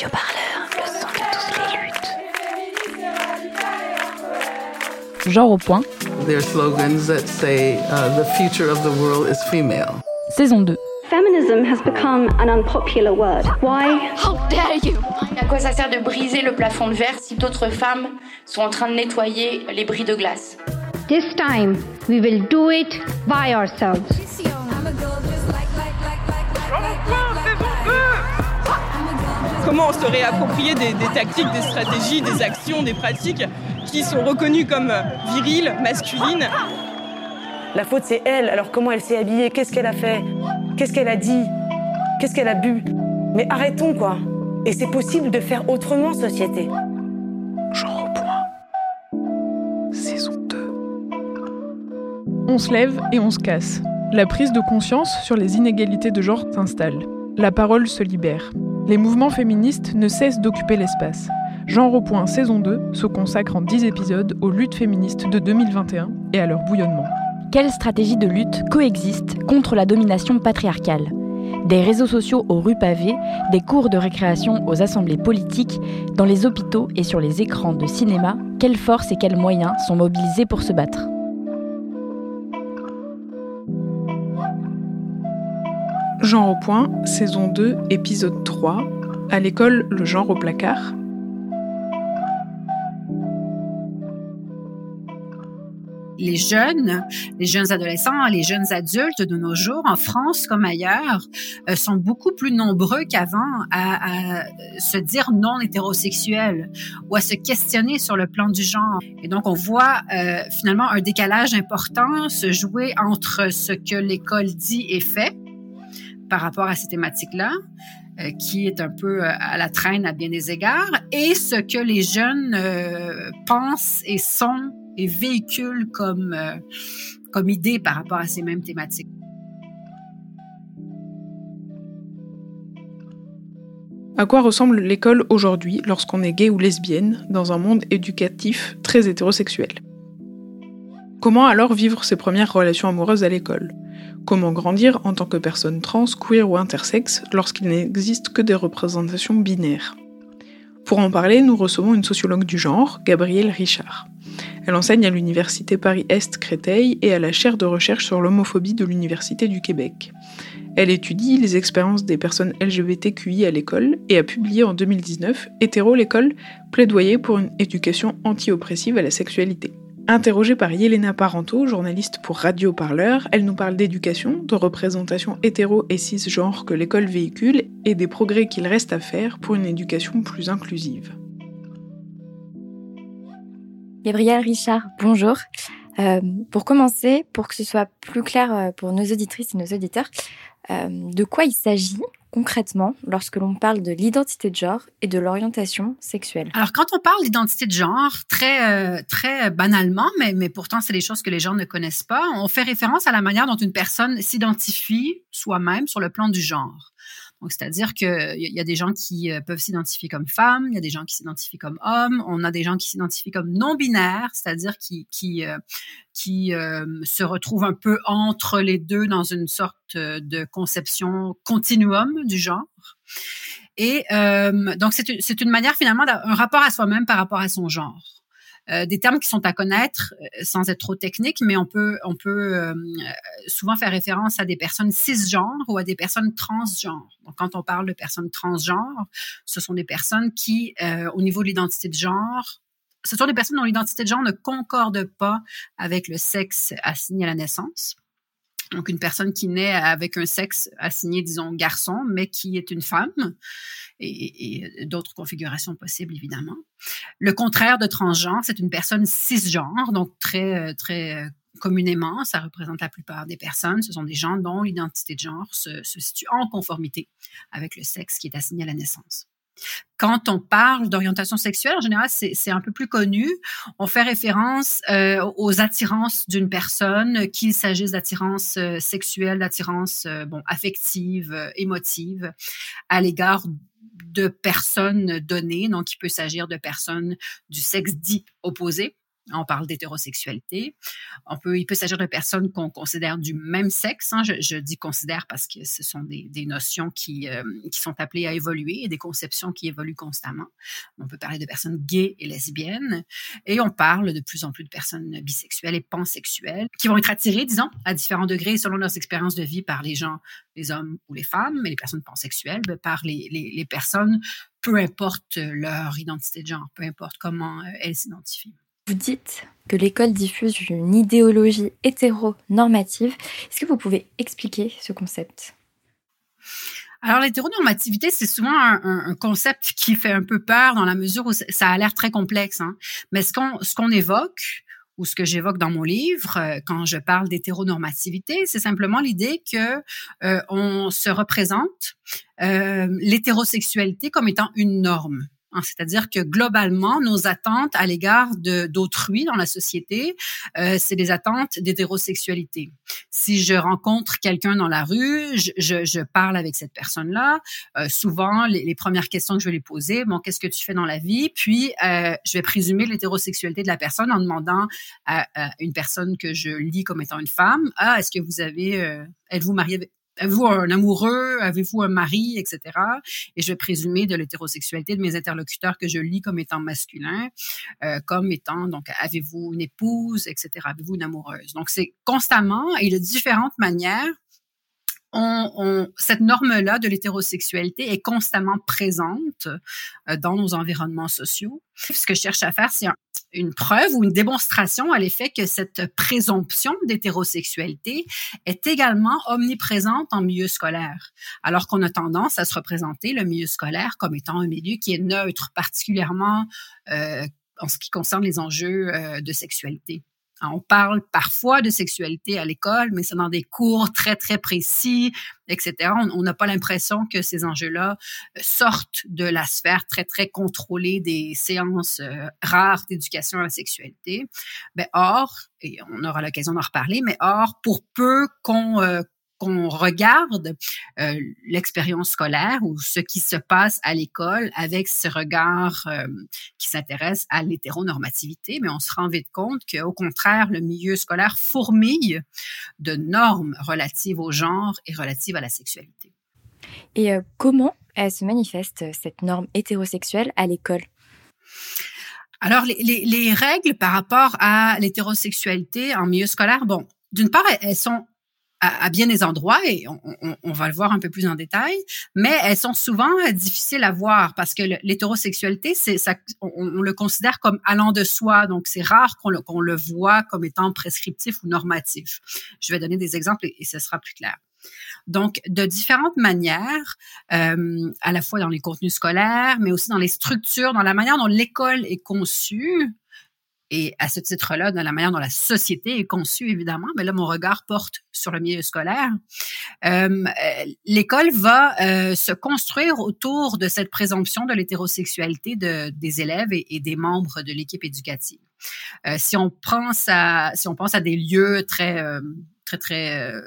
Radio Parleur, le son de toutes les luttes. Genre au point. Slogans that say uh, the future of the world is female. Saison 2. Feminism has become an unpopular word. Why? How dare you? À quoi ça sert de briser le plafond de verre si d'autres femmes sont en train de nettoyer les bris de glace? This time, we will do it by ourselves. Comment on se réapproprier des, des tactiques, des stratégies, des actions, des pratiques qui sont reconnues comme viriles, masculines La faute, c'est elle. Alors comment elle s'est habillée? Qu'est-ce qu'elle a fait? Qu'est-ce qu'elle a dit? Qu'est-ce qu'elle a bu? Mais arrêtons, quoi. Et c'est possible de faire autrement, société. Genre au point. Saison 2. On se lève et on se casse. La prise de conscience sur les inégalités de genre s'installe. La parole se libère. Les mouvements féministes ne cessent d'occuper l'espace. Genre au saison 2 se consacre en 10 épisodes aux luttes féministes de 2021 et à leur bouillonnement. Quelles stratégies de lutte coexistent contre la domination patriarcale? Des réseaux sociaux aux rues pavées, des cours de récréation aux assemblées politiques, dans les hôpitaux et sur les écrans de cinéma, quelles forces et quels moyens sont mobilisés pour se battre? Genre au point, saison 2, épisode 3. À l'école, le genre au placard. les jeunes, les jeunes adolescents, les jeunes adultes de nos jours, en France comme ailleurs, euh, sont beaucoup plus nombreux qu'avant à, se dire non hétérosexuels ou à se questionner sur le plan du genre. Et donc, on voit euh, finalement un décalage important se jouer entre ce que l'école dit et fait par rapport à ces thématiques-là, euh, qui est un peu euh, à la traîne à bien des égards, et ce que les jeunes euh, pensent et sont et véhiculent comme, euh, comme par rapport à ces mêmes thématiques. À quoi ressemble l'école aujourd'hui lorsqu'on est gay ou lesbienne dans un monde éducatif très hétérosexuel? Comment alors vivre ses premières relations amoureuses à l'école? Comment grandir en tant que personne trans, queer ou intersexe lorsqu'il n'existe que des représentations binaires? Pour en parler, nous recevons une sociologue du genre, Gabrielle Richard. Elle enseigne à l'Université Paris-Est Créteil et à la chaire de recherche sur l'homophobie de l'Université du Québec. Elle étudie les expériences des personnes LGBTQI à l'école et a publié en 2019 Hétéro l'école, plaidoyer pour une éducation anti-oppressive à la sexualité. Interrogée par Yelena Parento, journaliste pour Radio Parleur, elle nous parle d'éducation, de représentation hétéro et cisgenre que l'école véhicule et des progrès qu'il reste à faire pour une éducation plus inclusive. Gabrielle Richard, bonjour. Euh, pour commencer, pour que ce soit plus clair euh, pour nos auditrices et nos auditeurs, euh, de quoi il s'agit concrètement lorsque l'on parle de l'identité de genre et de l'orientation sexuelle Alors, quand on parle d'identité de genre, très, euh, très banalement, mais, mais pourtant, c'est des choses que les gens ne connaissent pas, on fait référence à la manière dont une personne s'identifie soi-même sur le plan du genre. Donc, c'est-à-dire qu'il y, y a des gens qui euh, peuvent s'identifier comme femmes, il y a des gens qui s'identifient comme hommes, on a des gens qui s'identifient comme non-binaires, c'est-à-dire qui, qui, euh, qui euh, se retrouvent un peu entre les deux dans une sorte de conception continuum du genre. Et donc, c'est une, une manière finalement d'un rapport à soi-même par rapport à son genre. Euh, des termes qui sont à connaître euh, sans être trop techniques, mais on peut, on peut euh, souvent faire référence à des personnes cisgenres ou à des personnes transgenres. Donc, quand on parle de personnes transgenres, ce sont des personnes qui, au niveau de l'identité de genre, ce sont des personnes dont l'identité de genre ne concorde pas avec le sexe assigné à la naissance. Donc, une personne qui naît avec un sexe assigné, disons, garçon, mais qui est une femme, et, d'autres configurations possibles, évidemment. Le contraire de transgenre, c'est une personne cisgenre, donc très, très communément, ça représente la plupart des personnes. Ce sont des gens dont l'identité de genre se situe en conformité avec le sexe qui est assigné à la naissance. Quand on parle d'orientation sexuelle, en général, c'est un peu plus connu. On fait référence euh, aux attirances d'une personne, qu'il s'agisse d'attirances euh, sexuelles, d'attirances euh, bon affectives, émotives, à l'égard de personnes données. Donc, il peut s'agir de personnes du sexe dit opposé, On parle d'hétérosexualité. On peut, il peut s'agir de personnes qu'on considère du même sexe. Hein. Je, dis considère parce que ce sont des, notions qui, euh, qui sont appelées à évoluer et des conceptions qui évoluent constamment. On peut parler de personnes gays et lesbiennes. Et on parle de plus en plus de personnes bisexuelles et pansexuelles qui vont être attirées, disons, à différents degrés selon leurs expériences de vie par les gens, les hommes ou les femmes, mais les personnes pansexuelles, ben, par les, personnes, peu importe leur identité de genre, peu importe comment euh, elles s'identifient. Vous dites que l'école diffuse une idéologie hétéronormative. Est-ce que vous pouvez expliquer ce concept? Alors, l'hétéronormativité, c'est souvent un, concept qui fait un peu peur dans la mesure où ça a l'air très complexe. Hein. Mais ce qu'on ce qu'on évoque, ou ce que j'évoque dans mon livre euh, quand je parle d'hétéronormativité, c'est simplement l'idée que euh, on se représente euh, l'hétérosexualité comme étant une norme. Hein, c'est-à-dire que globalement, nos attentes à l'égard d'autrui dans la société, euh, c'est des attentes d'hétérosexualité. Si je rencontre quelqu'un dans la rue, je, je, je, parle avec cette personne-là. Euh, souvent, les, les, premières questions que je vais lui poser, bon, qu'est-ce que tu fais dans la vie? Puis, euh, je vais présumer l'hétérosexualité de la personne en demandant à, à, une personne que je lis comme étant une femme, ah, est-ce que vous avez, euh, êtes-vous marié avec Avez-vous un amoureux? Avez-vous un mari? Etc. Et je vais présumer de l'hétérosexualité de mes interlocuteurs que je lis comme étant masculin, euh, comme étant, donc, avez-vous une épouse? Etc. Avez-vous une amoureuse? Donc, c'est constamment et de différentes manières on, on, cette norme-là de l'hétérosexualité est constamment présente euh, dans nos environnements sociaux. Ce que je cherche à faire, c'est une preuve ou une démonstration à l'effet que cette présomption d'hétérosexualité est également omniprésente en milieu scolaire, alors qu'on a tendance à se représenter le milieu scolaire comme étant un milieu qui est neutre, particulièrement euh, en ce qui concerne les enjeux euh, de sexualité. On parle parfois de sexualité à l'école, mais c'est dans des cours très, très précis, etc. On n'a pas l'impression que ces enjeux-là euh, sortent de la sphère très, très contrôlée des séances euh, rares d'éducation à la sexualité. Ben, or, et on aura l'occasion d'en reparler, mais or, pour peu qu'on euh, qu'on regarde euh, l'expérience scolaire ou ce qui se passe à l'école avec ce regard euh, qui s'intéresse à l'hétéronormativité, mais on se rend vite compte qu'au contraire, le milieu scolaire fourmille de normes relatives au genre et relatives à la sexualité. Et euh, comment elle se manifeste, cette norme hétérosexuelle, à l'école? Alors, les, les, les, règles par rapport à l'hétérosexualité en milieu scolaire, bon, d'une part, elles sont à, bien des endroits et on, on, on, va le voir un peu plus en détail, mais elles sont souvent euh, difficiles à voir parce que l'hétérosexualité, ça, on, le considère comme allant de soi, donc c'est rare qu'on le, qu'on le voit comme étant prescriptif ou normatif. Je vais donner des exemples et, ce sera plus clair. Donc, de différentes manières, euh, à la fois dans les contenus scolaires, mais aussi dans les structures, dans la manière dont l'école est conçue, et à ce titre-là, dans la manière dont la société est conçue, évidemment, mais là, mon regard porte sur le milieu scolaire. Euh, L'école va euh, se construire autour de cette présomption de l'hétérosexualité de, des élèves et, des membres de l'équipe éducative. Euh, si on pense à si on pense à des lieux très euh, très très euh,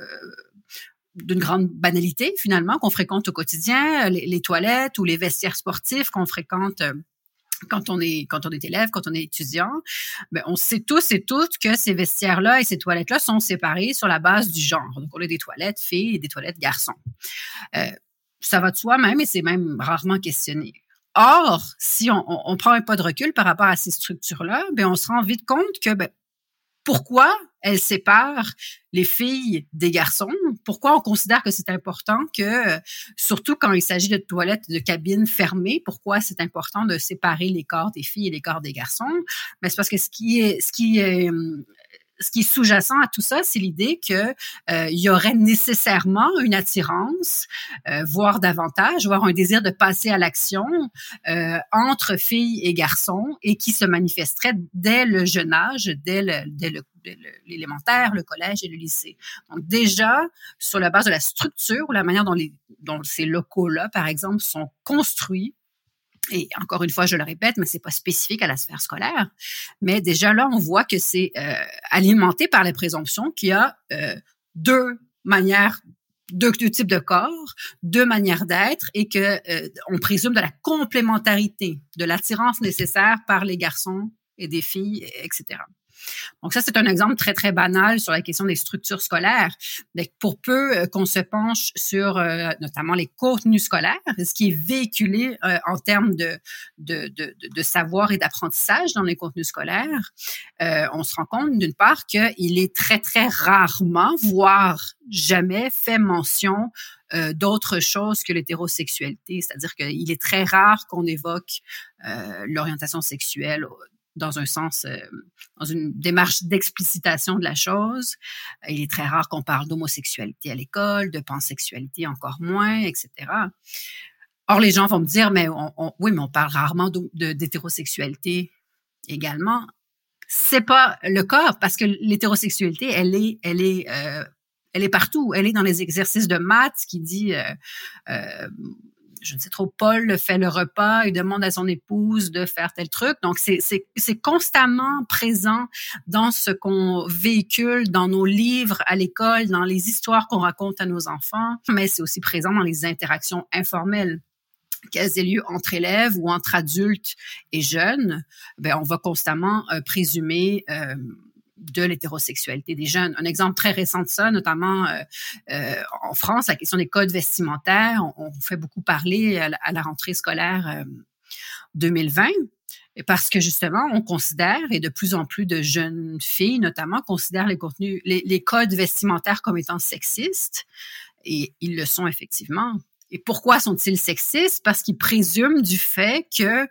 d'une grande banalité finalement qu'on fréquente au quotidien, les, les, toilettes ou les vestiaires sportifs qu'on fréquente quand on est quand on est élève, quand on est étudiant, ben on sait tous et toutes que ces vestiaires-là et ces toilettes-là sont séparés sur la base du genre. Donc on a des toilettes filles et des toilettes garçons. Euh, ça va de soi même et c'est même rarement questionné. Or, si on, on, prend un pas de recul par rapport à ces structures-là, ben on se rend vite compte que ben, pourquoi elle sépare les filles des garçons? Pourquoi on considère que c'est important que, surtout quand il s'agit de toilettes de cabines fermées, pourquoi c'est important de séparer les corps des filles et les corps des garçons? Mais ben, c'est parce que ce qui est, ce qui est, ce qui est sous-jacent à tout ça, c'est l'idée que euh, il y aurait nécessairement une attirance, euh, voire davantage, voire un désir de passer à l'action euh, entre filles et garçons, et qui se manifesterait dès le jeune âge, dès l'élémentaire, le collège et le lycée. Donc déjà, sur la base de la structure ou la manière dont, les, dont ces locaux-là, par exemple, sont construits, et encore une fois, je le répète, mais c'est pas spécifique à la sphère scolaire. Mais déjà là, on voit que c'est euh, alimenté par la présomption qu'il y a euh, deux manières deux, types de corps, deux manières d'être, et que euh, on présume de la complémentarité, de l'attirance nécessaire par les garçons et des filles, etc. Donc ça, c'est un exemple très, très banal sur la question des structures scolaires. Mais pour peu euh, qu'on se penche sur euh, notamment les contenus scolaires, ce qui est véhiculé euh, en termes de, de, de, savoir et d'apprentissage dans les contenus scolaires, on se rend compte d'une part qu'il est très, très rarement, voire jamais fait mention d'autres choses que l'hétérosexualité, c'est-à-dire qu'il est très rare qu'on évoque l'orientation sexuelle dans un sens, euh, dans une démarche d'explicitation de la chose. Il est très rare qu'on parle d'homosexualité à l'école, de pansexualité encore moins, etc. Or, les gens vont me dire, mais on, oui, mais on parle rarement d'hétérosexualité également. C'est pas le cas parce que l'hétérosexualité, elle est, elle est, euh, elle est partout. Elle est dans les exercices de maths qui dit euh, euh je ne sais trop, Paul fait le repas, il demande à son épouse de faire tel truc. Donc, c'est constamment présent dans ce qu'on véhicule dans nos livres à l'école, dans les histoires qu'on raconte à nos enfants, mais c'est aussi présent dans les interactions informelles qu'elles aient lieu entre élèves ou entre adultes et jeunes, ben on va constamment euh, présumer euh, de l'hétérosexualité des jeunes. Un exemple très récent de ça, notamment euh, euh, en France, la question des codes vestimentaires, on, fait beaucoup parler à la, rentrée scolaire 2020 euh, parce que justement, on considère, et de plus en plus de jeunes filles notamment, considèrent les contenus, les, codes vestimentaires comme étant sexistes, et ils le sont effectivement. Et pourquoi sont-ils sexistes? Parce qu'ils présument du fait que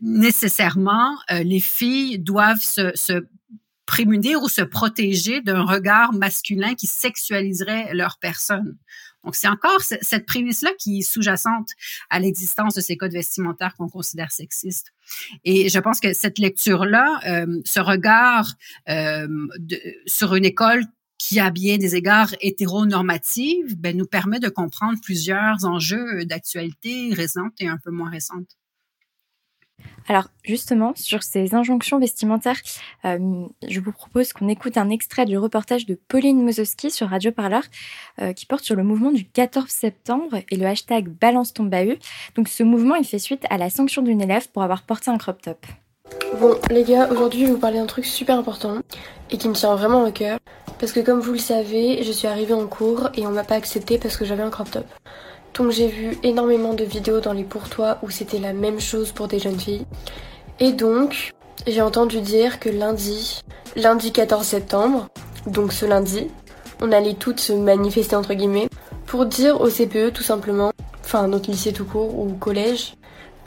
nécessairement les filles doivent se, se prémunir ou se protéger d'un regard masculin qui sexualiserait leur personne. Donc, c'est encore cette prémisse-là qui est sous-jacente à l'existence de ces codes vestimentaires qu'on considère sexistes. Et je pense que cette lecture-là, euh, ce regard euh, sur une école qui a bien des égards hétéronormatifs, ben, nous permet de comprendre plusieurs enjeux d'actualité récentes et un peu moins récentes. Alors justement, sur ces injonctions vestimentaires, euh, je vous propose qu'on écoute un extrait du reportage de Pauline Mozowski sur Radio Parleur euh, qui porte sur le mouvement du 14 septembre et le hashtag Balance ton bahut. Donc ce mouvement, il fait suite à la sanction d'une élève pour avoir porté un crop top. Bon les gars, aujourd'hui je vais vous parler d'un truc super important et qui me tient vraiment au cœur. Parce que comme vous le savez, je suis arrivée en cours et on m'a pas accepté parce que j'avais un crop top. Donc j'ai vu énormément de vidéos dans les pourtois où c'était la même chose pour des jeunes filles. Et donc, j'ai entendu dire que lundi, lundi 14 septembre, donc ce lundi, on allait toutes se manifester entre guillemets pour dire au CPE tout simplement, enfin notre lycée tout court ou collège,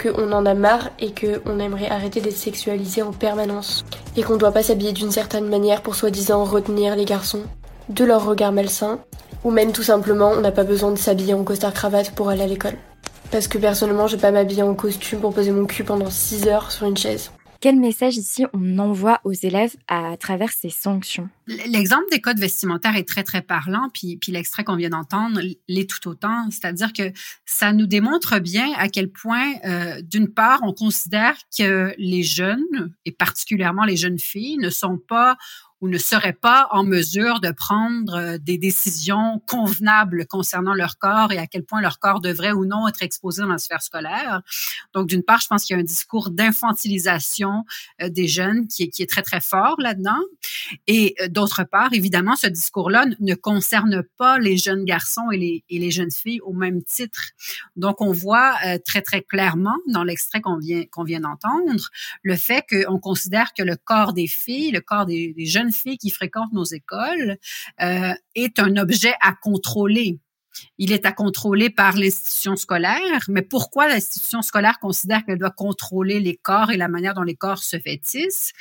qu'on en a marre et qu'on aimerait arrêter d'être sexualisé en permanence et qu'on doit pas s'habiller d'une certaine manière pour soi-disant retenir les garçons de leur regard malsain ou même tout simplement, on n'a pas besoin de s'habiller en costard cravate pour aller à l'école. Parce que personnellement, je vais pas m'habiller en costume pour poser mon cul pendant 6 heures sur une chaise. Quel message ici on envoie aux élèves à travers ces sanctions? L'exemple des codes vestimentaires est très très parlant, puis, puis l'extrait qu'on vient d'entendre l'est tout autant. C'est-à-dire que ça nous démontre bien à quel point, euh, d'une part, on considère que les jeunes, et particulièrement les jeunes filles, ne sont pas ou ne seraient pas en mesure de prendre euh, des décisions convenables concernant leur corps et à quel point leur corps devrait ou non être exposé dans la sphère scolaire. Donc, d'une part, je pense qu'il y a un discours d'infantilisation euh, des jeunes qui est, qui est très, très fort là-dedans. Et euh, d'autre part, évidemment, ce discours-là ne concerne pas les jeunes garçons et les, et les jeunes filles au même titre. Donc, on voit très, très clairement dans l'extrait qu'on vient, qu'on vient d'entendre le fait qu'on considère que le corps des filles, le corps des, des jeunes fille qui fréquente nos écoles euh, est un objet à contrôler. Il est à contrôler par l'institution scolaire, mais pourquoi l'institution scolaire considère qu'elle doit contrôler les corps et la manière dont les corps se vêtissent?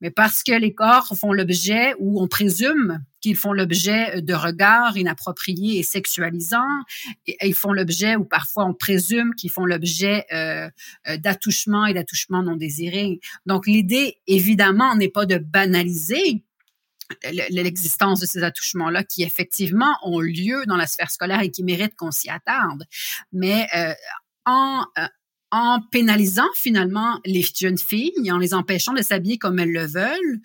Mais parce que les corps font l'objet, ou on présume qu'ils font l'objet de regards inappropriés et sexualisants, et, ils font l'objet, ou parfois on présume qu'ils font l'objet euh, euh d'attouchements et d'attouchements non désirés. Donc l'idée, évidemment, n'est pas de banaliser l'existence de ces attouchements-là qui effectivement ont lieu dans la sphère scolaire et qui méritent qu'on s'y attarde. Mais euh, en, euh, en pénalisant finalement les jeunes filles, en les empêchant de s'habiller comme elles le veulent,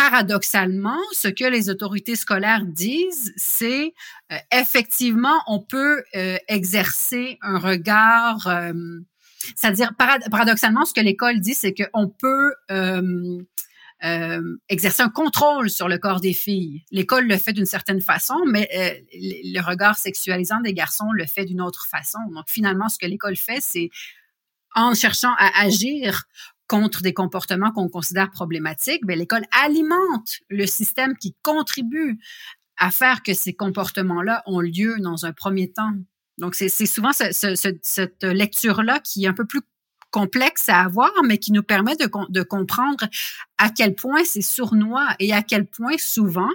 paradoxalement, ce que les autorités scolaires disent, c'est euh, effectivement, on peut exercer un regard c'est-à-dire paradoxalement, ce que l'école dit, c'est qu'on peut euh, euh, exercer un contrôle sur le corps des filles. L'école le fait d'une certaine façon, mais euh, le regard sexualisant des garçons le fait d'une autre façon. Donc finalement, ce que l'école fait, c'est en cherchant à agir contre des comportements qu'on considère problématiques, ben, l'école alimente le système qui contribue à faire que ces comportements-là ont lieu dans un premier temps. Donc, c'est souvent cette lecture-là qui est un peu plus complexe à avoir, mais qui nous permet de, comprendre à quel point c'est sournois et à quel point souvent,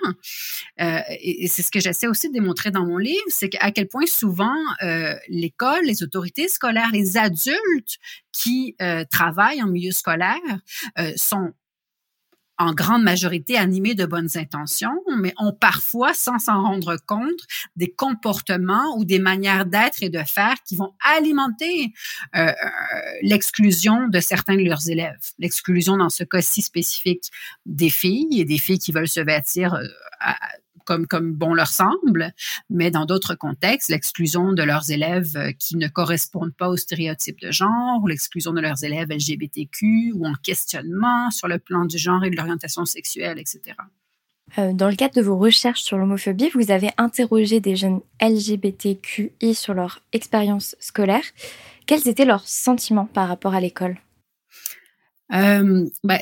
euh, et, c'est ce que j'essaie aussi de démontrer dans mon livre, c'est qu'à quel point souvent euh, l'école, les autorités scolaires, les adultes qui euh, travaillent en milieu scolaire sont en grande majorité animés de bonnes intentions, mais ont parfois, sans s'en rendre compte, des comportements ou des manières d'être et de faire qui vont alimenter euh, euh l'exclusion de certains de leurs élèves. L'exclusion dans ce cas-ci spécifique des filles et des filles qui veulent se vêtir euh, à, comme, comme bon leur semble, mais dans d'autres contextes, l'exclusion de leurs élèves euh, qui ne correspondent pas aux stéréotypes de genre, ou l'exclusion de leurs élèves LGBTQ, ou en questionnement sur le plan du genre et de l'orientation sexuelle, etc. Euh, dans le cadre de vos recherches sur l'homophobie, vous avez interrogé des jeunes LGBTQI sur leur expérience scolaire. Quels étaient leurs sentiments par rapport à l'école? Euh, ben,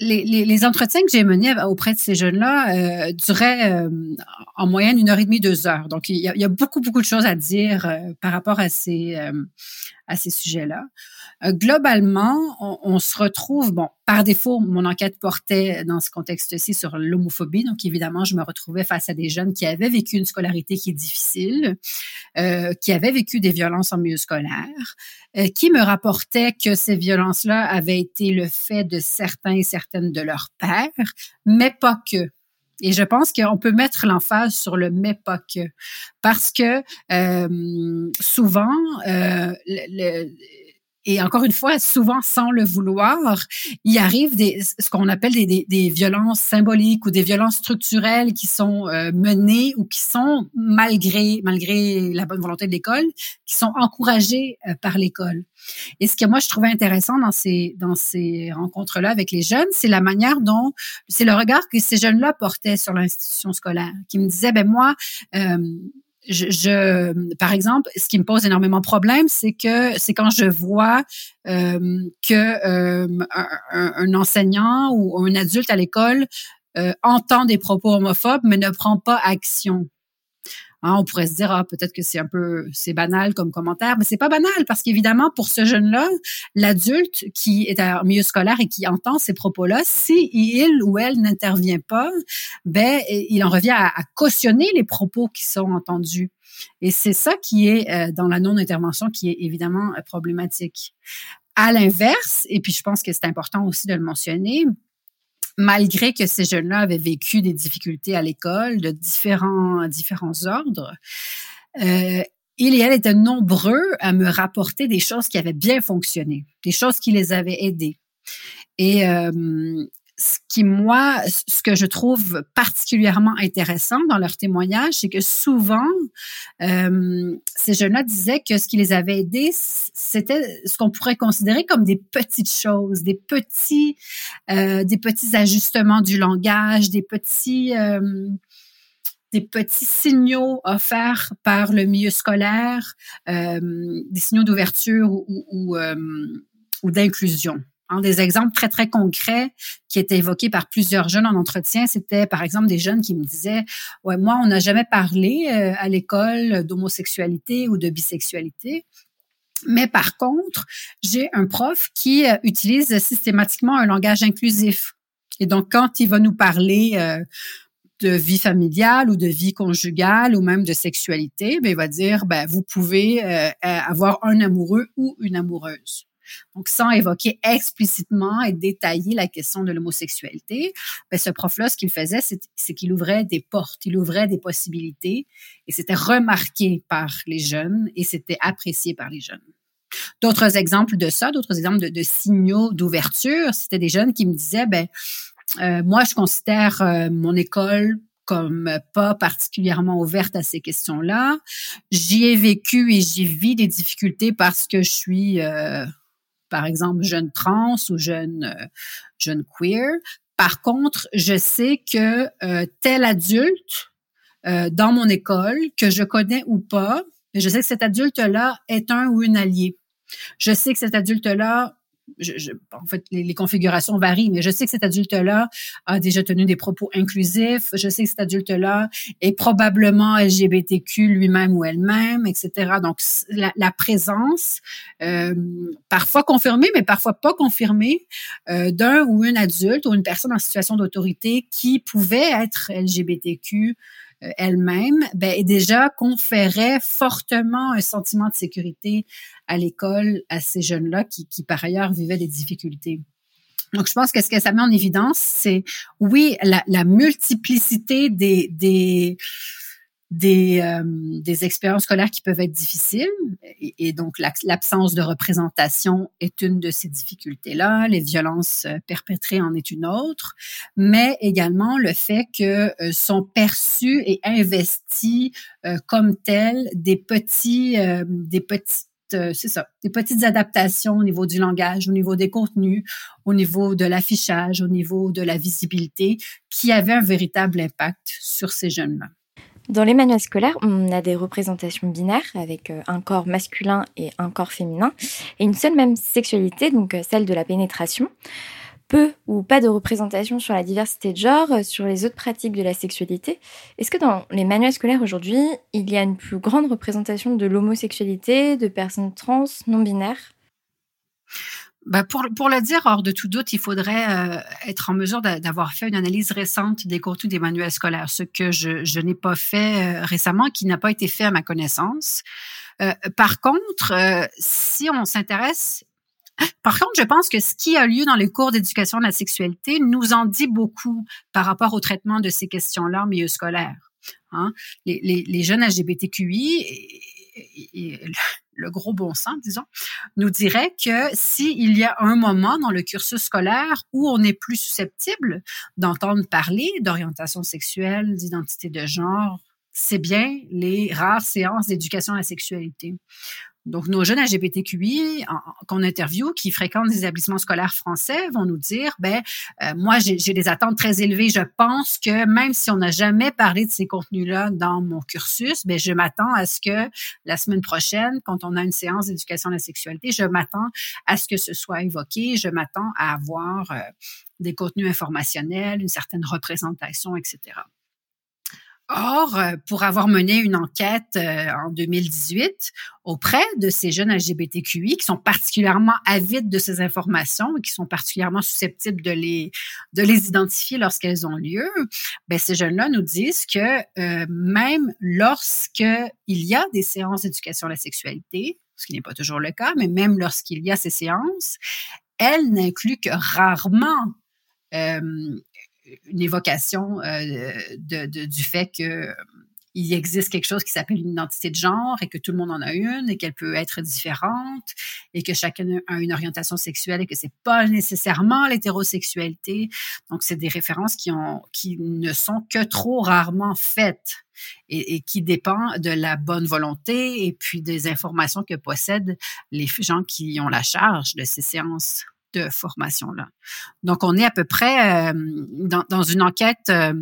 les, les, entretiens que j'ai menés auprès de ces jeunes-là euh, duraient euh, en moyenne une heure et demie, deux heures. Donc, il y a, il y a beaucoup, beaucoup de choses à dire euh, par rapport à ces, euh, à ces sujets-là. Euh, globalement, on, se retrouve, bon, par défaut, mon enquête portait dans ce contexte-ci sur l'homophobie. Donc, évidemment, je me retrouvais face à des jeunes qui avaient vécu une scolarité qui est difficile, euh, qui avaient vécu des violences en milieu scolaire, euh, qui me rapportaient que ces violences-là avaient été le fait de certains et certaines de leurs pères, mais pas que. Et je pense qu'on peut mettre l'emphase sur le mais parce que euh, souvent, euh, le, et encore une fois, souvent sans le vouloir, il arrive des, ce qu'on appelle des, des, des, violences symboliques ou des violences structurelles qui sont euh, menées ou qui sont, malgré, malgré la bonne volonté de l'école, qui sont encouragées euh, par l'école. Et ce que moi je trouvais intéressant dans ces dans ces rencontres-là avec les jeunes, c'est la manière dont c'est le regard que ces jeunes-là portaient sur l'institution scolaire, qui me disaient ben moi euh, je, je, par exemple, ce qui me pose énormément de problèmes, c'est que c'est quand je vois euh, que euh, un, un, enseignant ou un adulte à l'école euh, entend des propos homophobes mais ne prend pas action. Hein, on pourrait se dire ah peut-être que c'est un peu c'est banal comme commentaire, mais c'est pas banal parce qu'évidemment pour ce jeune-là, l'adulte qui est en milieu scolaire et qui entend ces propos-là, si il ou elle n'intervient pas, ben il en revient à, cautionner les propos qui sont entendus. Et c'est ça qui est euh, dans la non-intervention qui est évidemment euh, problématique. À l'inverse, et puis je pense que c'est important aussi de le mentionner, malgré que ces jeunes-là avaient vécu des difficultés à l'école de différents, différents ordres, euh, il et elle étaient nombreux à me rapporter des choses qui avaient bien fonctionné, des choses qui les avaient aidés. Et euh, ce qui, moi, ce que je trouve particulièrement intéressant dans leur témoignage, c'est que souvent, euh, ces jeunes-là disaient que ce qui les avait aidés, c'était ce qu'on pourrait considérer comme des petites choses, des petits, euh, des petits ajustements du langage, des petits, euh, des petits signaux offerts par le milieu scolaire, des signaux d'ouverture ou, ou, ou d'inclusion. Un des exemples très, très concrets qui étaient évoqués par plusieurs jeunes en entretien, c'était par exemple des jeunes qui me disaient, ouais, moi, on n'a jamais parlé euh, à l'école d'homosexualité ou de bisexualité. Mais par contre, j'ai un prof qui euh, utilise systématiquement un langage inclusif. Et donc, quand il va nous parler euh, de vie familiale ou de vie conjugale ou même de sexualité, ben, il va dire, ben, vous pouvez avoir un amoureux ou une amoureuse. Donc, sans évoquer explicitement et détailler la question de l'homosexualité, ben, ce prof-là, ce qu'il faisait, c'est qu'il ouvrait des portes, il ouvrait des possibilités et c'était remarqué par les jeunes et c'était apprécié par les jeunes. D'autres exemples de ça, d'autres exemples de, signaux d'ouverture, c'était des jeunes qui me disaient, ben, euh, moi, je considère euh, mon école comme pas particulièrement ouverte à ces questions-là. J'y ai vécu et j'y vis des difficultés parce que je suis euh, par exemple jeunes trans ou jeunes jeunes queer. Par contre, je sais que tel adulte dans mon école que je connais ou pas, je sais que cet adulte-là est un ou une allié. Je sais que cet adulte-là en fait, les, configurations varient, mais je sais que cet adulte-là a déjà tenu des propos inclusifs. Je sais que cet adulte-là est probablement LGBTQ lui-même ou elle-même, etc. Donc, la, présence, euh, parfois confirmée, mais parfois pas confirmée, euh, d'un ou une adulte ou une personne en situation d'autorité qui pouvait être LGBTQ elle-même, ben, déjà conférait fortement un sentiment de sécurité à l'école à ces jeunes-là qui, qui, par ailleurs, vivaient des difficultés. Donc, je pense que ce que ça met en évidence, c'est, oui, la, la multiplicité des, des, des, euh, des expériences scolaires qui peuvent être difficiles. Et, donc, l'absence de représentation est une de ces difficultés-là. Les violences euh, perpétrées en est une autre. Mais également le fait que euh, sont perçus et investis comme tels des petits, des petites c'est ça, des petites adaptations au niveau du langage, au niveau des contenus, au niveau de l'affichage, au niveau de la visibilité, qui avaient un véritable impact sur ces jeunes-là. Dans les manuels scolaires, on a des représentations binaires avec euh, un corps masculin et un corps féminin et une seule même sexualité, donc euh, celle de la pénétration. Peu ou pas de représentation sur la diversité de genre, euh, sur les autres pratiques de la sexualité. Est-ce que dans les manuels scolaires aujourd'hui, il y a une plus grande représentation de l'homosexualité, de personnes trans, non binaires ben pour, pour le dire hors de tout doute, il faudrait euh, être en mesure d'avoir fait une analyse récente des contenus des manuels scolaires, ce que je, je n'ai pas fait euh, récemment, qui n'a pas été fait à ma connaissance. Euh, par contre, si on s'intéresse, par contre, je pense que ce qui a lieu dans les cours d'éducation de la sexualité nous en dit beaucoup par rapport au traitement de ces questions-là en milieu scolaire. Hein? Les, les, jeunes LGBTQI le gros bon sens, disons, nous dirait que s'il y a un moment dans le cursus scolaire où on est plus susceptible d'entendre parler d'orientation sexuelle, d'identité de genre, c'est bien les rares séances d'éducation à la sexualité. Donc, nos jeunes LGBTQI qu'on interviewe, qui fréquentent des établissements scolaires français, vont nous dire, ben, euh, moi, j'ai des attentes très élevées. Je pense que même si on n'a jamais parlé de ces contenus-là dans mon cursus, ben, je m'attends à ce que la semaine prochaine, quand on a une séance d'éducation à la sexualité, je m'attends à ce que ce soit évoqué. Je m'attends à avoir euh, des contenus informationnels, une certaine représentation, etc. Or, euh, pour avoir mené une enquête euh, en 2018 auprès de ces jeunes LGBTQI qui sont particulièrement avides de ces informations et qui sont particulièrement susceptibles de les de les identifier lorsqu'elles ont lieu, ben ces jeunes-là nous disent que euh, même lorsque il y a des séances d'éducation à la sexualité, ce qui n'est pas toujours le cas, mais même lorsqu'il y a ces séances, elles n'incluent que rarement une évocation euh, du fait que il existe quelque chose qui s'appelle une identité de genre et que tout le monde en a une et qu'elle peut être différente et que chacun a une orientation sexuelle et que c'est pas nécessairement l'hétérosexualité. Donc, c'est des références qui ont, qui ne sont que trop rarement faites et, et, qui dépendent de la bonne volonté et puis des informations que possèdent les gens qui ont la charge de ces séances de formation-là. Donc, on est à peu près euh, dans, une enquête. Euh,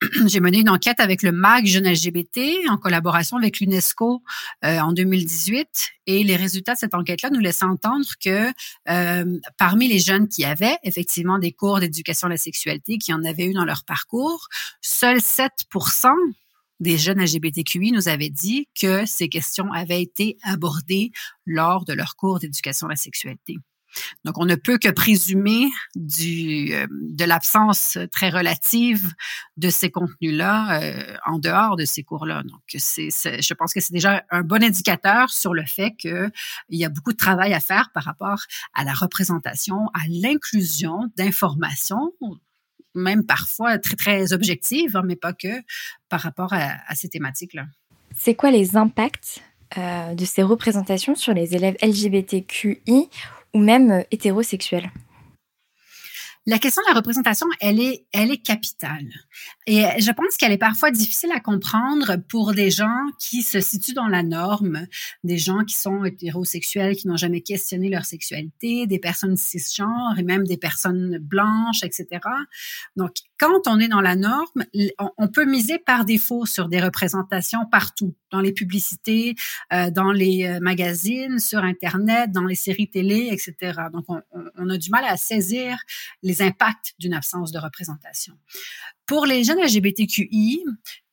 j'ai mené une enquête avec le MAG Jeune LGBT en collaboration avec l'UNESCO euh, en 2018 et les résultats de cette enquête-là nous laissent entendre que parmi les jeunes qui avaient effectivement des cours d'éducation à la sexualité, qui en avaient eu dans leur parcours, seuls 7% des jeunes LGBTQI nous avaient dit que ces questions avaient été abordées lors de leur cours d'éducation à la sexualité. Donc, on ne peut que présumer euh, de l'absence très relative de ces contenus-là euh, en dehors de ces cours-là. Donc, je pense que c'est déjà un bon indicateur sur le fait qu'il y a beaucoup de travail à faire par rapport à la représentation, à l'inclusion d'informations même parfois très, très objectives, hein, mais pas que, par rapport à, ces thématiques-là. C'est quoi les impacts euh, de ces représentations sur les élèves LGBTQI ou même euh, hétérosexuels La question de la représentation, elle est, elle est capitale. Et je pense qu'elle est parfois difficile à comprendre pour des gens qui se situent dans la norme, des gens qui sont hétérosexuels, qui n'ont jamais questionné leur sexualité, des personnes cisgenres et même des personnes blanches, etc. Donc, quand on est dans la norme, on peut miser par défaut sur des représentations partout, dans les publicités, euh, dans les euh, magazines, sur Internet, dans les séries télé, etc. Donc, on, on a du mal à saisir les impacts d'une absence de représentation. Pour les jeunes LGBTQI,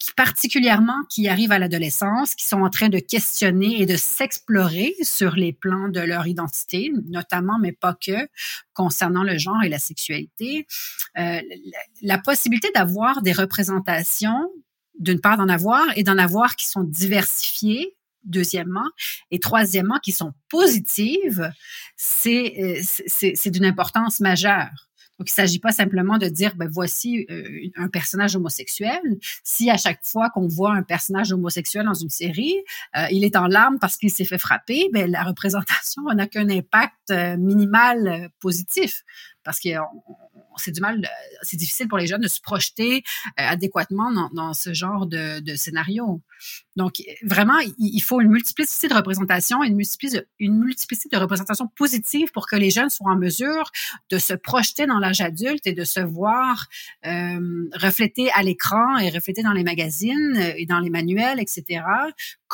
qui particulièrement qui arrivent à l'adolescence, qui sont en train de questionner et de s'explorer sur les plans de leur identité, notamment, mais pas que, concernant le genre et la sexualité, euh, la possibilité d'avoir des représentations, d'une part d'en avoir, et d'en avoir qui sont diversifiées, deuxièmement, et troisièmement, qui sont positives, c'est euh, d'une importance majeure. Donc, il ne s'agit pas simplement de dire, ben voici euh, un personnage homosexuel. Si à chaque fois qu'on voit un personnage homosexuel dans une série, euh, il est en larmes parce qu'il s'est fait frapper, ben la représentation n'a qu'un impact minimal positif parce que mal, c'est difficile pour les jeunes de se projeter adéquatement dans, ce genre de, scénario. Donc, vraiment, il faut une multiplicité de représentations, une multiplicité, de représentations positives pour que les jeunes soient en mesure de se projeter dans l'âge adulte et de se voir euh, à l'écran et refléter dans les magazines et dans les manuels, etc.,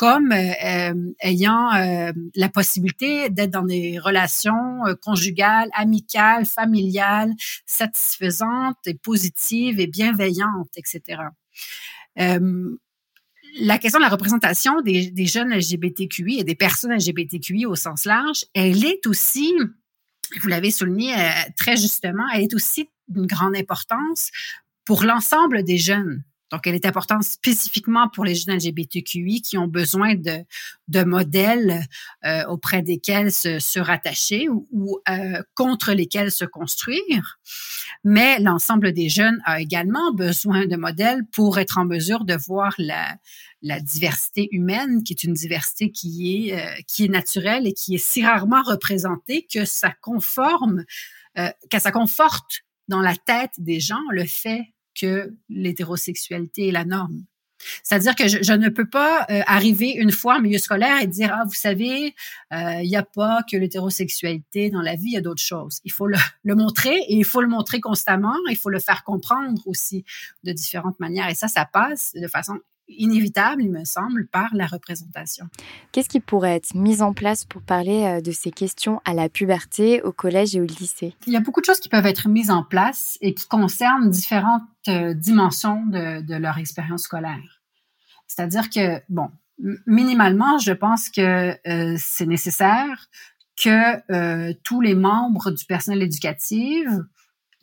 comme euh, euh ayant euh, la possibilité d'être dans des relations conjugales, amicales, familiales, satisfaisantes et positives et bienveillantes, etc. La question de la représentation des, jeunes LGBTQI et des personnes LGBTQI au sens large, elle est aussi, vous l'avez souligné très justement, elle est aussi d'une grande importance pour l'ensemble des jeunes. Donc, elle est importante spécifiquement pour les jeunes LGBTQI qui ont besoin de, de modèles euh, auprès desquels se, se rattacher ou, euh, contre lesquels se construire. Mais l'ensemble des jeunes a également besoin de modèles pour être en mesure de voir la, la diversité humaine, qui est une diversité qui est, euh, qui est naturelle et qui est si rarement représentée que ça conforme, que ça conforte dans la tête des gens le fait que l'hétérosexualité est la norme. C'est-à-dire que je, ne peux pas euh, arriver une fois en milieu scolaire et dire ah vous savez euh, il n'y a pas que l'hétérosexualité dans la vie il y a d'autres choses. Il faut le, le, montrer et il faut le montrer constamment. Il faut le faire comprendre aussi de différentes manières et ça ça passe de façon inévitable, il me semble, par la représentation. Qu'est-ce qui pourrait être mis en place pour parler euh, de ces questions à la puberté, au collège et au lycée? Il y a beaucoup de choses qui peuvent être mises en place et qui concernent différentes euh, dimensions de, leur expérience scolaire. C'est-à-dire que, bon, minimalement, je pense que euh, c'est nécessaire que tous les membres du personnel éducatif,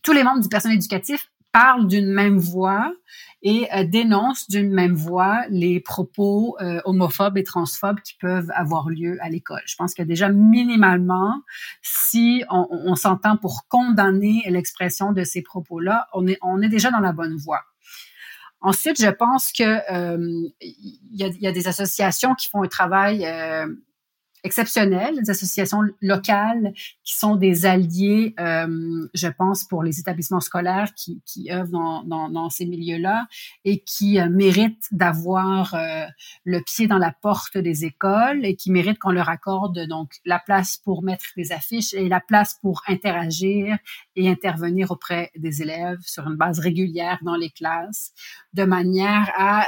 tous les membres du personnel éducatif parlent d'une même voix et euh, dénonce d'une même voix les propos euh, homophobes et transphobes qui peuvent avoir lieu à l'école. Je pense que déjà minimalement, si on, s'entend pour condamner l'expression de ces propos-là, on est, on est déjà dans la bonne voie. Ensuite, je pense que euh, il y, a, y, a, des associations qui font un travail euh, exceptionnelles, des associations locales qui sont des alliés, euh, je pense, pour les établissements scolaires qui, qui œuvrent dans, dans, dans ces milieux-là et qui euh, méritent d'avoir euh, le pied dans la porte des écoles et qui méritent qu'on leur accorde donc la place pour mettre des affiches et la place pour interagir et intervenir auprès des élèves sur une base régulière dans les classes, de manière à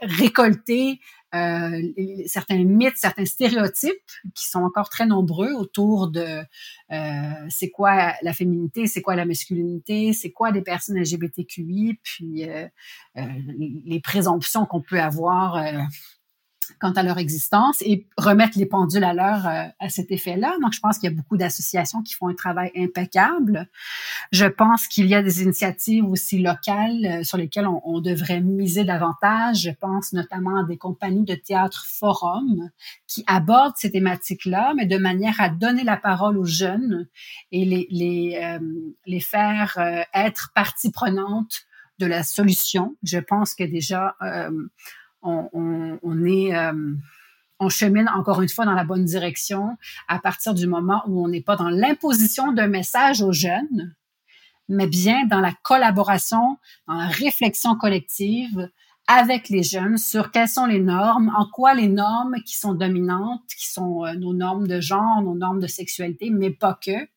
récolter euh, certains mythes, certains stéréotypes qui sont encore très nombreux autour de euh, c'est quoi la féminité, c'est quoi la masculinité, c'est quoi des personnes LGBTQI, puis euh, euh, les présomptions qu'on peut avoir quant à leur existence et remettre les pendules à l'heure euh, à cet effet-là. Donc, je pense qu'il y a beaucoup d'associations qui font un travail impeccable. Je pense qu'il y a des initiatives aussi locales euh, sur lesquelles on, on, devrait miser davantage. Je pense notamment à des compagnies de théâtre forum qui abordent ces thématiques-là, mais de manière à donner la parole aux jeunes et les, les, euh, les faire être partie prenante de la solution. Je pense que déjà, on, on, est euh, on chemine encore une fois dans la bonne direction à partir du moment où on n'est pas dans l'imposition d'un message aux jeunes, mais bien dans la collaboration, dans la réflexion collective avec les jeunes sur quelles sont les normes, en quoi les normes qui sont dominantes, qui sont euh, nos normes de genre, nos normes de sexualité, mais pas que,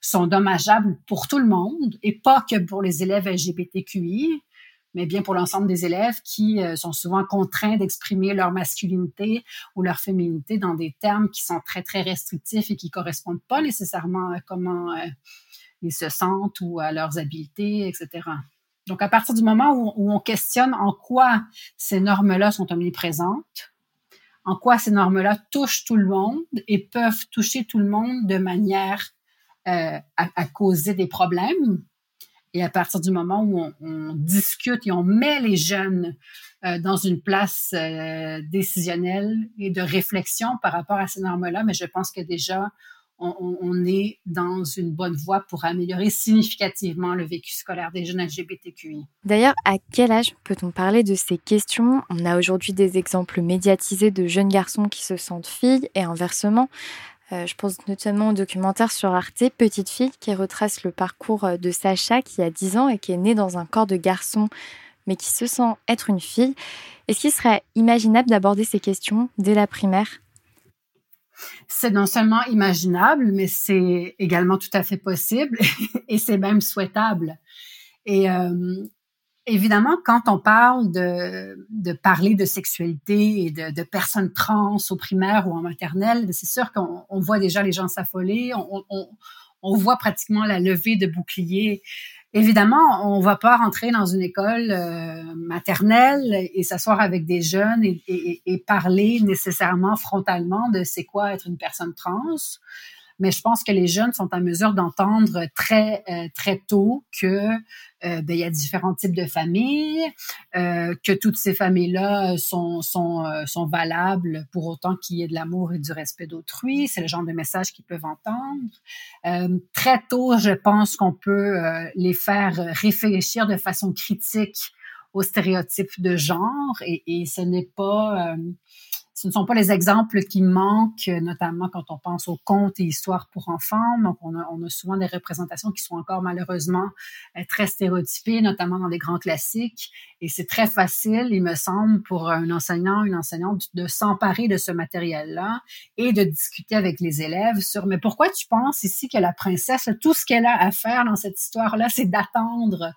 sont dommageables pour tout le monde et pas que pour les élèves LGBTQI, mais bien pour l'ensemble des élèves qui euh, sont souvent contraints d'exprimer leur masculinité ou leur féminité dans des termes qui sont très, très restrictifs et qui correspondent pas nécessairement à comment euh, ils se sentent ou à leurs habiletés, etc. Donc, à partir du moment où, on questionne en quoi ces normes-là sont omniprésentes, en quoi ces normes-là touchent tout le monde et peuvent toucher tout le monde de manière euh, à, causer des problèmes, et à partir du moment où on, discute et on met les jeunes euh, dans une place euh, décisionnelle et de réflexion par rapport à ces normes-là, mais je pense que déjà, on, on, est dans une bonne voie pour améliorer significativement le vécu scolaire des jeunes LGBTQI. D'ailleurs, à quel âge peut-on parler de ces questions? On a aujourd'hui des exemples médiatisés de jeunes garçons qui se sentent filles et inversement. Euh, je pense notamment au documentaire sur Arte, Petite fille, qui retrace le parcours euh, de Sacha, qui a 10 ans et qui est née dans un corps de garçon, mais qui se sent être une fille. Est-ce qu'il serait imaginable d'aborder ces questions dès la primaire? C'est non seulement imaginable, mais c'est également tout à fait possible et c'est même souhaitable. Et euh, évidemment, quand on parle de, parler de sexualité et de, personnes trans au primaire ou en maternelle, c'est sûr qu'on on voit déjà les gens s'affoler, on, voit pratiquement la levée de boucliers. Évidemment, on va pas rentrer dans une école euh, maternelle et s'asseoir avec des jeunes et, parler nécessairement frontalement de c'est quoi être une personne trans mais je pense que les jeunes sont en mesure d'entendre très euh, très tôt que euh, ben, il y a différents types de familles, euh, que toutes ces familles-là sont sont euh, sont valables pour autant qu'il y ait de l'amour et du respect d'autrui. C'est le genre de message qu'ils peuvent entendre. Euh, très tôt, je pense qu'on peut les faire réfléchir de façon critique aux stéréotypes de genre et, et ce n'est pas ce ne sont pas les exemples qui manquent, notamment quand on pense aux contes et histoires pour enfants. Donc, on a, souvent des représentations qui sont encore malheureusement euh, très stéréotypées, notamment dans les grands classiques. Et c'est très facile, il me semble, pour un enseignant, une enseignante, de s'emparer de ce matériel-là et de discuter avec les élèves sur, mais pourquoi tu penses ici que la princesse, tout ce qu'elle a à faire dans cette histoire-là, c'est d'attendre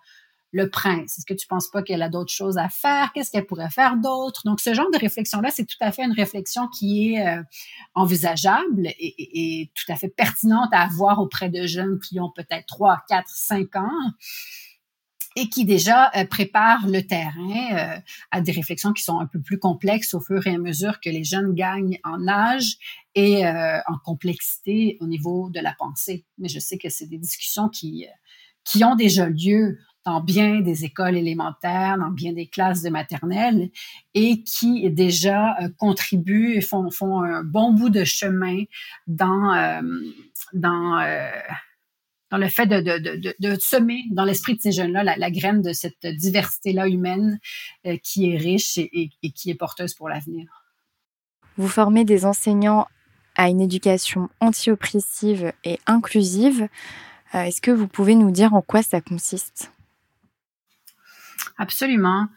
le prince? Est-ce que tu penses pas qu'elle a d'autres choses à faire? Qu'est-ce qu'elle pourrait faire d'autre? Donc, ce genre de réflexion-là, c'est tout à fait une réflexion qui est euh, envisageable et, tout à fait pertinente à avoir auprès de jeunes qui ont peut-être 3, 4, 5 ans et qui déjà euh, préparent le terrain euh, à des réflexions qui sont un peu plus complexes au fur et à mesure que les jeunes gagnent en âge et euh, en complexité au niveau de la pensée. Mais je sais que c'est des discussions qui qui ont déjà lieu dans bien des écoles élémentaires, dans bien des classes de maternelle, et qui déjà euh, contribuent et font, font un bon bout de chemin dans, euh, dans, euh, dans le fait de, de, de, de semer dans l'esprit de ces jeunes-là la, graine de cette diversité-là humaine euh, qui est riche et qui est porteuse pour l'avenir. Vous formez des enseignants à une éducation anti-oppressive et inclusive. Est-ce que vous pouvez nous dire en quoi ça consiste? Absolument.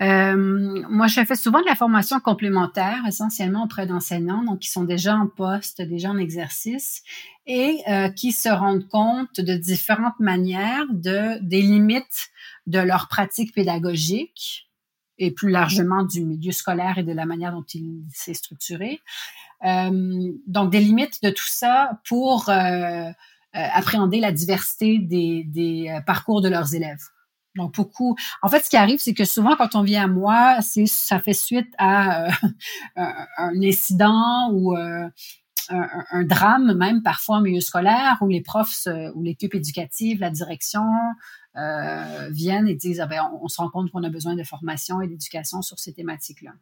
Euh, moi, je fais souvent de la formation complémentaire, essentiellement auprès d'enseignants, donc qui sont déjà en poste, déjà en exercice, et euh, qui se rendent compte de différentes manières de des limites de leur pratique pédagogique et plus largement du milieu scolaire et de la manière dont il s'est structuré. Euh, donc, des limites de tout ça pour euh, euh, appréhender la diversité des, des parcours de leurs élèves. Donc beaucoup. En fait, ce qui arrive, c'est que souvent quand on vient à moi, ça fait suite à euh, un, incident ou euh, un, drame, même parfois en milieu scolaire, où les profs ou l'équipe éducative, la direction euh, viennent et disent ah ben, on, on se rend compte qu'on a besoin de formation et d'éducation sur ces thématiques-là.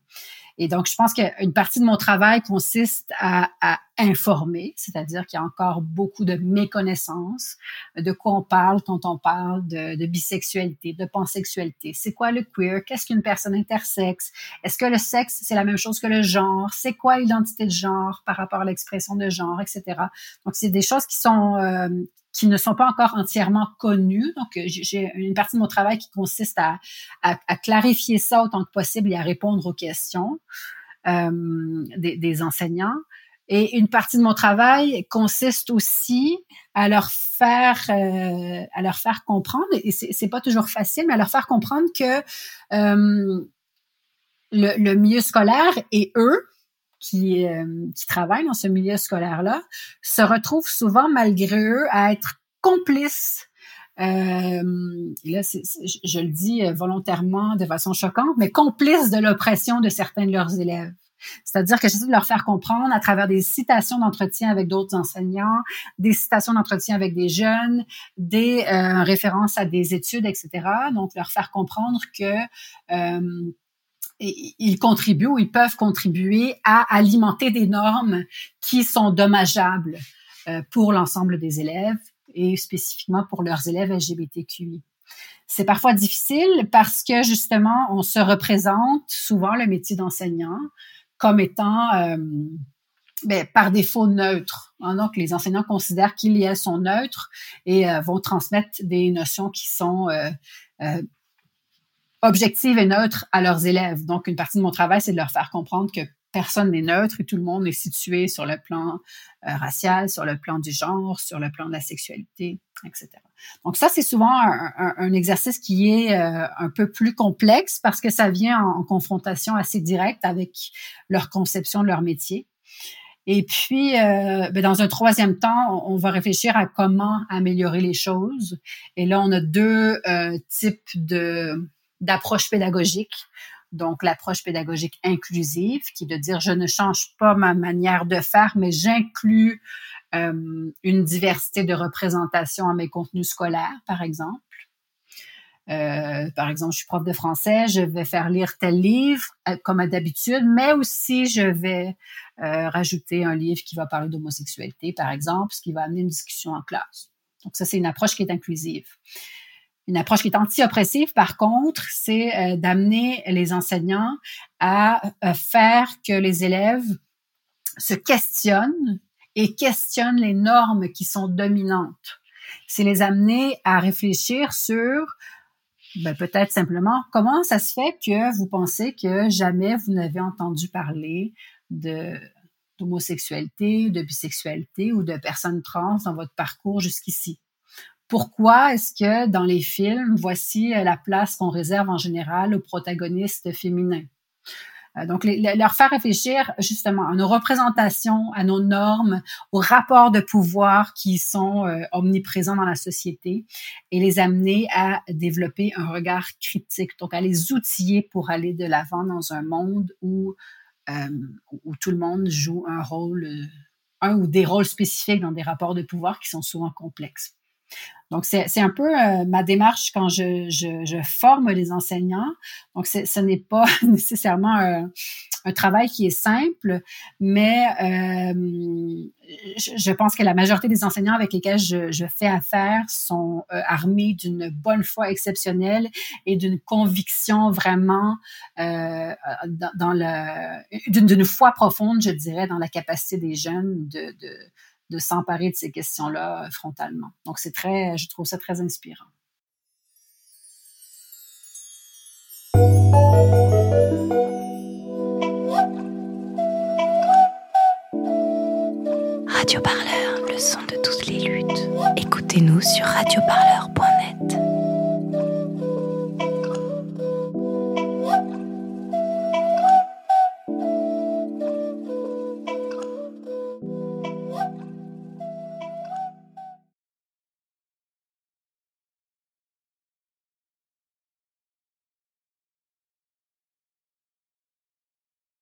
Et donc, je pense qu'une partie de mon travail consiste à, à informer, c'est-à-dire qu'il y a encore beaucoup de méconnaissances de quoi on parle quand on parle de, de bisexualité, de pansexualité. C'est quoi le queer? Qu'est-ce qu'une personne intersexe? Est-ce que le sexe, c'est la même chose que le genre? C'est quoi l'identité de genre par rapport à l'expression de genre, etc. Donc, c'est des choses qui sont, euh, qui ne sont pas encore entièrement connues. Donc, j'ai une partie de mon travail qui consiste à, clarifier ça autant que possible et à répondre aux questions euh, des, des, enseignants. Et une partie de mon travail consiste aussi à leur faire euh, à leur faire comprendre et c'est pas toujours facile mais à leur faire comprendre que euh, le, le, milieu scolaire et eux qui, euh, qui travaillent dans ce milieu scolaire-là se retrouvent souvent, malgré eux, à être complices. Euh, et là, je, le dis euh, volontairement de façon choquante, mais complices de l'oppression de certains de leurs élèves. C'est-à-dire que j'essaie de leur faire comprendre à travers des citations d'entretien avec d'autres enseignants, des citations d'entretien avec des jeunes, des euh, références à des études, etc. Donc, leur faire comprendre que euh, ils contribuent ou ils peuvent contribuer à alimenter des normes qui sont dommageables euh, pour l'ensemble des élèves et spécifiquement pour leurs élèves LGBTQI. C'est parfois difficile parce que justement, on se représente souvent le métier d'enseignant comme étant euh, ben, par défaut neutre. Hein, donc, les enseignants considèrent qu'ils sont neutres et euh, vont transmettre des notions qui sont objective et neutre à leurs élèves. Donc, une partie de mon travail, c'est de leur faire comprendre que personne n'est neutre et tout le monde est situé sur le plan euh, racial, sur le plan du genre, sur le plan de la sexualité, etc. Donc ça, c'est souvent un, exercice qui est euh, un peu plus complexe parce que ça vient en, confrontation assez directe avec leur conception de leur métier. Et puis, euh, ben, dans un troisième temps, on, va réfléchir à comment améliorer les choses. Et là, on a deux types de d'approche pédagogique. Donc, l'approche pédagogique inclusive, qui est de dire je ne change pas ma manière de faire, mais j'inclus euh, une diversité de représentation à mes contenus scolaires, par exemple. Euh, par exemple, je suis prof de français, je vais faire lire tel livre euh, comme d'habitude, mais aussi je vais rajouter un livre qui va parler d'homosexualité, par exemple, ce qui va amener une discussion en classe. Donc ça, c'est une approche qui est inclusive. Une approche qui est anti-oppressive, par contre, c'est euh, d'amener les enseignants à euh, faire que les élèves se questionnent et questionnent les normes qui sont dominantes. C'est les amener à réfléchir sur ben, peut-être simplement comment ça se fait que vous pensez que jamais vous n'avez entendu parler de d'homosexualité, de bisexualité ou de personnes trans dans votre parcours jusqu'ici? Pourquoi est-ce que dans les films, voici euh, la place qu'on réserve en général aux protagonistes féminins? Euh, donc, leur faire réfléchir justement à nos représentations, à nos normes, aux rapports de pouvoir qui sont euh, omniprésents dans la société et les amener à développer un regard critique, donc à les outiller pour aller de l'avant dans un monde où, où tout le monde joue un rôle, un ou des rôles spécifiques dans des rapports de pouvoir qui sont souvent complexes. Donc, c'est un peu euh, ma démarche quand je, je, forme les enseignants. Donc, ce n'est pas nécessairement un, travail qui est simple, mais euh, je, pense que la majorité des enseignants avec lesquels je, fais affaire sont euh, armés d'une bonne foi exceptionnelle et d'une conviction vraiment dans, d'une foi profonde, je dirais, dans la capacité des jeunes de de s'emparer de ces questions-là euh, frontalement. Donc, c'est très, je trouve ça très inspirant. Radio Parleur, le son de toutes les luttes. Écoutez-nous sur radioparleur.net.